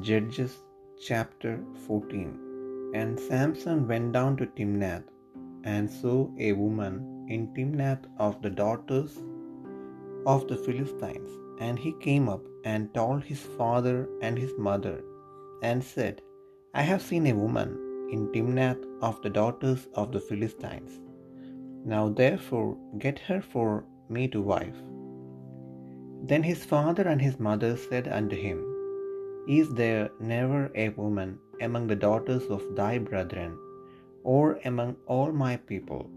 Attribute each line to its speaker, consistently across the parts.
Speaker 1: Judges chapter 14 And Samson went down to Timnath and saw a woman in Timnath of the daughters of the Philistines. And he came up and told his father and his mother, and said, I have seen a woman in Timnath of the daughters of the Philistines. Now therefore get her for me to wife. Then his father and his mother said unto him, Is there never a woman among the daughters of thy brethren, or among all my people,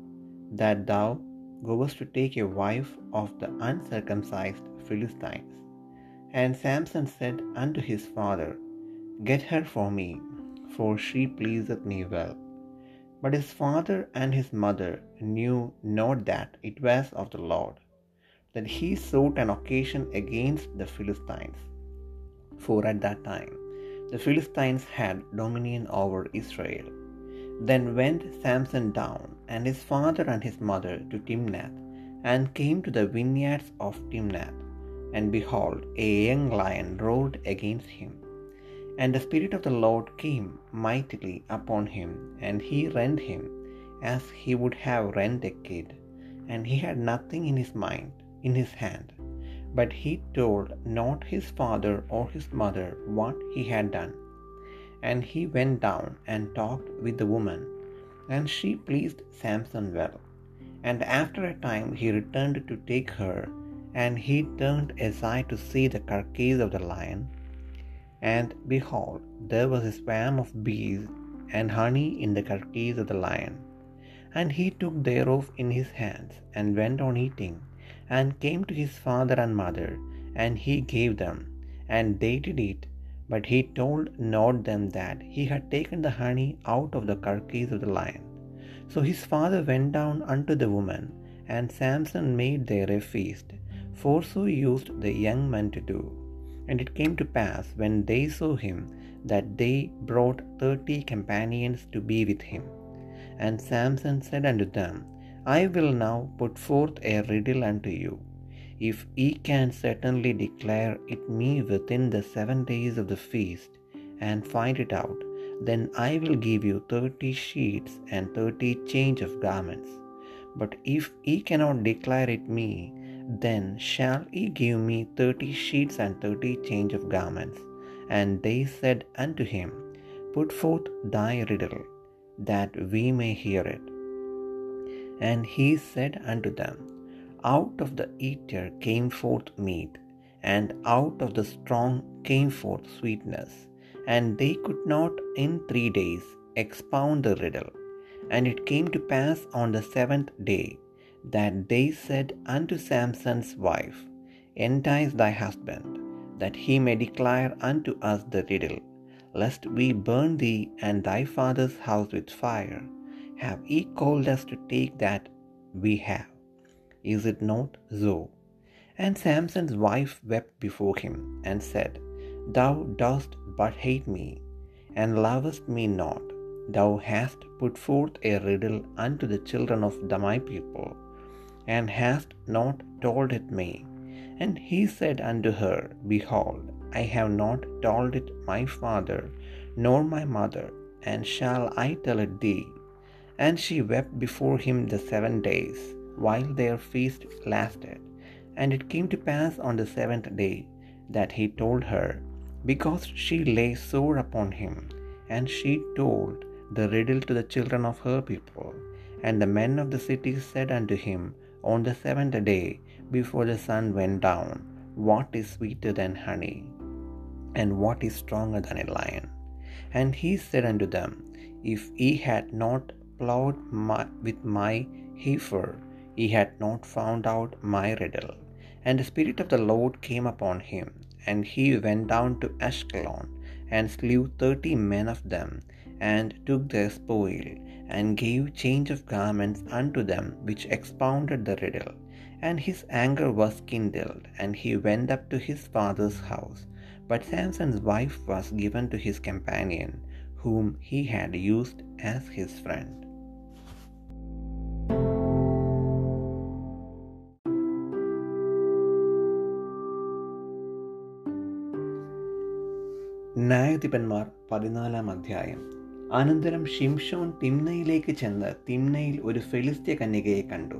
Speaker 1: that thou goest to take a wife of the uncircumcised Philistines? And Samson said unto his father, Get her for me, for she pleaseth me well. But his father and his mother knew not that it was of the Lord, that he sought an occasion against the Philistines. For at that time the Philistines had dominion over Israel. Then went Samson down, and his father and his mother, to Timnath, and came to the vineyards of Timnath. And behold, a young lion roared against him. And the Spirit of the Lord came mightily upon him, and he rent him as he would have rent a kid. And he had nothing in his mind, in his hand. But he told not his father or his mother what he had done. And he went down and talked with the woman, and she pleased Samson well. And after a time he returned to take her, and he turned aside to see the carcass of the lion. And behold, there was a swarm of bees and honey in the carcass of the lion. And he took thereof in his hands, and went on eating, and came to his father and mother, and he gave them, and they did eat. But he told not them that he had taken the honey out of the carcass of the lion. So his father went down unto the woman, and Samson made there a feast, for so used the young men to do. And it came to pass, when they saw him, that they brought thirty companions to be with him. And Samson said unto them, I will now put forth a riddle unto you. If ye can certainly declare it me within the seven days of the feast, and find it out, then I will give you thirty sheets and thirty change of garments. But if ye cannot declare it me, then shall ye give me thirty sheets and thirty change of garments. And they said unto him, Put forth thy riddle, that we may hear it. And he said unto them, Out of the eater came forth meat, and out of the strong came forth sweetness. And they could not in three days expound the riddle. And it came to pass on the seventh day that they said unto Samson's wife, Entice thy husband, that he may declare unto us the riddle, lest we burn thee and thy father's house with fire. Have He called us to take that we have? Is it not so? And Samson's wife wept before him, and said, Thou dost but hate me, and lovest me not. Thou hast put forth a riddle unto the children of my people, and hast not told it me. And he said unto her, Behold, I have not told it my father, nor my mother, and shall I tell it thee? And she wept before him the seven days, while their feast lasted. And it came to pass on the seventh day that he told her, because she lay sore upon him. And she told the riddle to the children of her people. And the men of the city said unto him on the seventh day, before the sun went down, What is sweeter than honey? And what is stronger than a lion? And he said unto them, If ye had not plowed my, with my heifer, he had not found out my riddle. And the Spirit of the Lord came upon him, and he went down to Ashkelon, and slew thirty men of them, and took their spoil, and gave change of garments unto them which expounded the riddle. And his anger was kindled, and he went up to his father's house. But Samson's wife was given to his companion, whom he had used as his friend. ന്യായാധിപന്മാർ പതിനാലാം അധ്യായം. അനന്തരം ഷിംഷോൻ തിമ്നയിലേക്ക് ചെന്ന് തിമ്നയിൽ ഒരു ഫെലിസ്ത്യ കന്യകയെ കണ്ടു.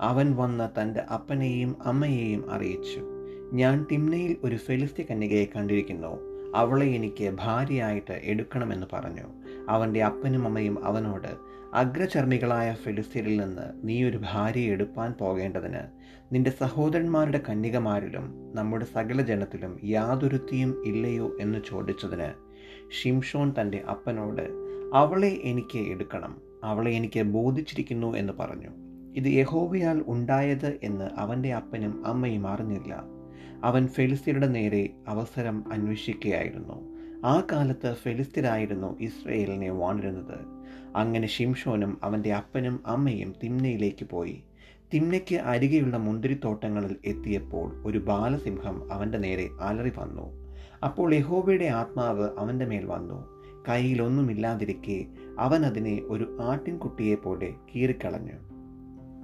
Speaker 1: അവൻ വന്ന് തന്റെ അപ്പനെയും അമ്മയെയും അറിയിച്ചു. ഞാൻ തിമ്നയിൽ ഒരു ഫെലിസ്ത്യ കന്യകയെ കണ്ടിരിക്കുന്നു. അവളെ എനിക്ക് ഭാര്യയായിട്ട് എടുക്കണമെന്ന് പറഞ്ഞു. അവന്റെ അപ്പനും അമ്മയും അവനോട് അഗ്രചർമ്മികളായ ഫെലിസ്ത്യരിൽ നിന്ന് നീ ഒരു ഭാര്യയെ എടുപ്പാൻ പോകേണ്ടതിന് നിന്റെ സഹോദരന്മാരുടെ കന്യകമാരിലും നമ്മുടെ സകല ജനത്തിലും യാതൊരുത്തിയും ഇല്ലയോ എന്ന് ചോദിച്ചതിന് ഷിംഷോൻ തന്റെ അപ്പനോട് അവളെ എനിക്ക് എടുക്കണം അവളെ എനിക്ക് ബോധിച്ചിരിക്കുന്നു എന്ന് പറഞ്ഞു. ഇത് യഹോവയാൽ ഉണ്ടായത് എന്ന് അവന്റെ അപ്പനും അമ്മയും അറിഞ്ഞില്ല. അവൻ ഫെലിസ്തീനയുടെ നേരെ അവസരം അന്വേഷിക്കുകയായിരുന്നു. ആ കാലത്ത് ഫെലിസ്തീനായിരുന്നു ഇസ്രയേലിനെ വാണിരുന്നത്. അങ്ങനെ ഷിംഷോനും അവന്റെ അപ്പനും അമ്മയും തിമ്നയിലേക്ക് പോയി. തിമ്നയ്ക്ക് അരികെയുള്ള മുന്തിരിത്തോട്ടങ്ങളിൽ എത്തിയപ്പോൾ ഒരു ബാലസിംഹം അവന്റെ നേരെ അലറി വന്നു. അപ്പോൾ യഹോബയുടെ ആത്മാവ് അവന്റെ മേൽ വന്നു. കയ്യിലൊന്നുമില്ലാതിരിക്കെ അവൻ അതിനെ ഒരു ആട്ടിൻകുട്ടിയെ പോലെ കീറിക്കളഞ്ഞു.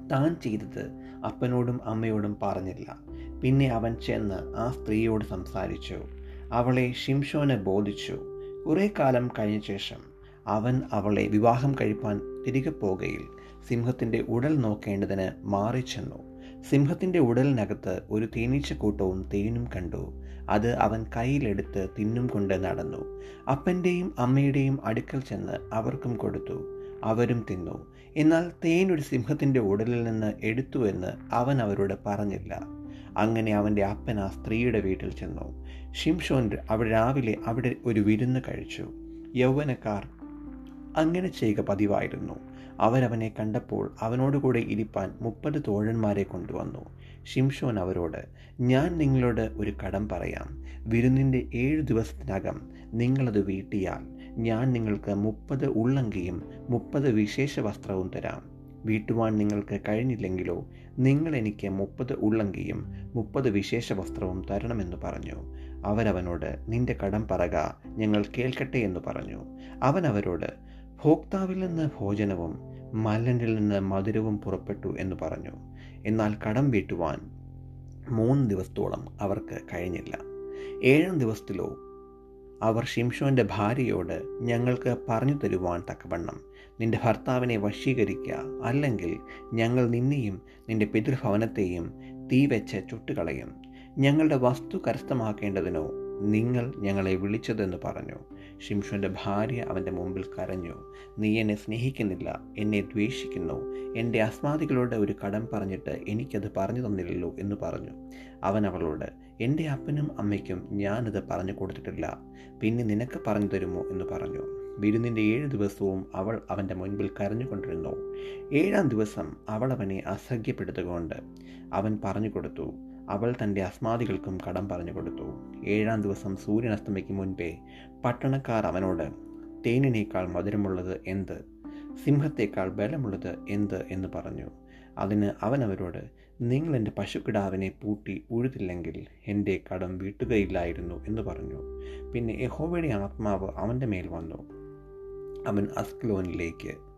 Speaker 1: താൻ ചെയ്തത് അപ്പനോടും അമ്മയോടും പറഞ്ഞില്ല. പിന്നെ അവൻ ചെന്ന് ആ സ്ത്രീയോട് സംസാരിച്ചു. അവളെ ഷിംഷോനെ ബോധിച്ചു. കുറേ കാലം കഴിഞ്ഞ ശേഷം അവൻ അവളെ വിവാഹം കഴിപ്പാൻ തിരികെ പോകയിൽ സിംഹത്തിന്റെ ഉടൽ നോക്കേണ്ടതിന് മാറി ചെന്നു. സിംഹത്തിന്റെ ഉടലിനകത്ത് ഒരു തേനീച്ചക്കൂട്ടവും തേനും കണ്ടു. അത് അവൻ കയ്യിലെടുത്ത് തിന്നും കൊണ്ട് നടന്നു. അപ്പന്റെയും അമ്മയുടെയും അടുക്കൽ ചെന്ന് അവർക്കും കൊടുത്തു. അവരും തിന്നു. എന്നാൽ തേൻ ഒരു സിംഹത്തിന്റെ ഉടലിൽ നിന്ന് എടുത്തു എന്ന് അവൻ അവരോട് പറഞ്ഞില്ല. അങ്ങനെ അവന്റെ അപ്പൻ ആ സ്ത്രീയുടെ വീട്ടിൽ ചെന്നു. ഷിംഷോൻ അവിടെ രാവിലെ അവിടെ ഒരു വിരുന്ന് കഴിച്ചു. യൗവനക്കാർ അങ്ങനെ ചെയ്യുക പതിവായിരുന്നു. അവരവനെ കണ്ടപ്പോൾ അവനോടുകൂടെ ഇരിപ്പാൻ മുപ്പത് തോഴന്മാരെ കൊണ്ടുവന്നു. ഷിംഷോൻ അവരോട് ഞാൻ നിങ്ങളോട് ഒരു കടം പറയാം. വിരുന്നിന്റെ ഏഴ് ദിവസത്തിനകം നിങ്ങളത് വീട്ടിയാൽ ഞാൻ നിങ്ങൾക്ക് മുപ്പത് ഉള്ളങ്കിയും മുപ്പത് വിശേഷ വസ്ത്രവും തരാം. വീട്ടുവാൻ നിങ്ങൾക്ക് കഴിഞ്ഞില്ലെങ്കിലോ നിങ്ങൾ എനിക്ക് മുപ്പത് ഉള്ളങ്കിയും മുപ്പത് വിശേഷ വസ്ത്രവും തരണമെന്ന് പറഞ്ഞു. അവരവനോട് നിന്റെ കടം പറക ഞങ്ങൾ കേൾക്കട്ടെ എന്ന് പറഞ്ഞു. അവൻ അവരോട് ഭോക്താവിൽ നിന്ന് ഭോജനവും മല്ലനിൽ നിന്ന് മധുരവും പുറപ്പെട്ടു എന്ന് പറഞ്ഞു. എന്നാൽ കടം വീട്ടുവാൻ മൂന്ന് ദിവസത്തോളം അവർക്ക് കഴിഞ്ഞില്ല. ഏഴാം ദിവസത്തിലോ അവർ ഷിംഷോന്റെ ഭാര്യയോട് ഞങ്ങൾക്ക് പറഞ്ഞു തരുവാൻ തക്കവണ്ണം നിന്റെ ഭർത്താവിനെ വശീകരിക്കുക അല്ലെങ്കിൽ ഞങ്ങൾ നിന്നെയും നിന്റെ പിതൃഭവനത്തെയും തീ വെച്ച് ചുട്ടുകളയും. ഞങ്ങളുടെ വസ്തു കരസ്ഥമാക്കേണ്ടതിനോ നിങ്ങൾ ഞങ്ങളെ വിളിച്ചതെന്ന് പറഞ്ഞു. ഷിംഷോന്റെ ഭാര്യ അവന്റെ മുമ്പിൽ കരഞ്ഞു. നീ എന്നെ സ്നേഹിക്കുന്നില്ല എന്നെ ദ്വേഷിക്കുന്നു. എന്റെ അസ്മാദികളോട് ഒരു കടം പറഞ്ഞിട്ട് എനിക്കത് പറഞ്ഞു തന്നില്ലല്ലോ എന്ന് പറഞ്ഞു. അവൻ അവളോട് എന്റെ അപ്പനും അമ്മയ്ക്കും ഞാനത് പറഞ്ഞു കൊടുത്തിട്ടില്ല. പിന്നെ നിനക്ക് പറഞ്ഞു തരുമോ? എന്ന് പറഞ്ഞു. വിരുന്നിന്റെ ഏഴ് ദിവസവും അവൾ അവന്റെ മുൻപിൽ കരഞ്ഞുകൊണ്ടിരുന്നു ഏഴാം ദിവസം അവൾ അവനെ അസഹ്യപ്പെടുത്തുകൊണ്ട് അവൻ പറഞ്ഞു കൊടുത്തു അവൾ തന്റെ അസ്മാദികൾക്കും കടം പറഞ്ഞു കൊടുത്തു. ഏഴാം ദിവസം സൂര്യൻ അസ്തമയ്ക്ക് മുൻപേ പട്ടണക്കാർ അവനോട് തേനിനേക്കാൾ മധുരമുള്ളത് എന്ത്? സിംഹത്തേക്കാൾ ബലമുള്ളത് എന്ത്? എന്ന് പറഞ്ഞു. അതിന് അവൻ അവരോട് നിങ്ങൾ എന്റെ പശുക്കിടാവിനെ പൂട്ടി ഉഴുതില്ലെങ്കിൽ എന്റെ കടം വീട്ടുകയില്ലായിരുന്നു എന്ന് പറഞ്ഞു. പിന്നെ യഹോവയുടെ ആത്മാവ് അവന്റെ മേൽ വന്നു. അവൻ അസ്ക്ലോനിലേക്ക്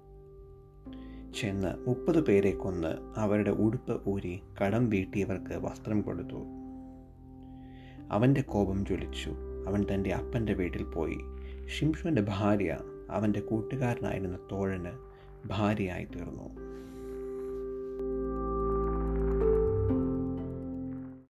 Speaker 1: ചെന്ന് മുപ്പത് പേരെ കൊന്ന് അവരുടെ ഉടുപ്പ് ഊരി കടം വീട്ടിയവർക്ക് വസ്ത്രം കൊടുത്തു. അവന്റെ കോപം ജ്വലിച്ചു. അവൻ തന്റെ അപ്പന്റെ വീട്ടിൽ പോയി. ഷിംഷുവിന്റെ ഭാര്യ അവന്റെ കൂട്ടുകാരനായിരുന്ന തോഴന് ഭാര്യയായി തീർന്നു.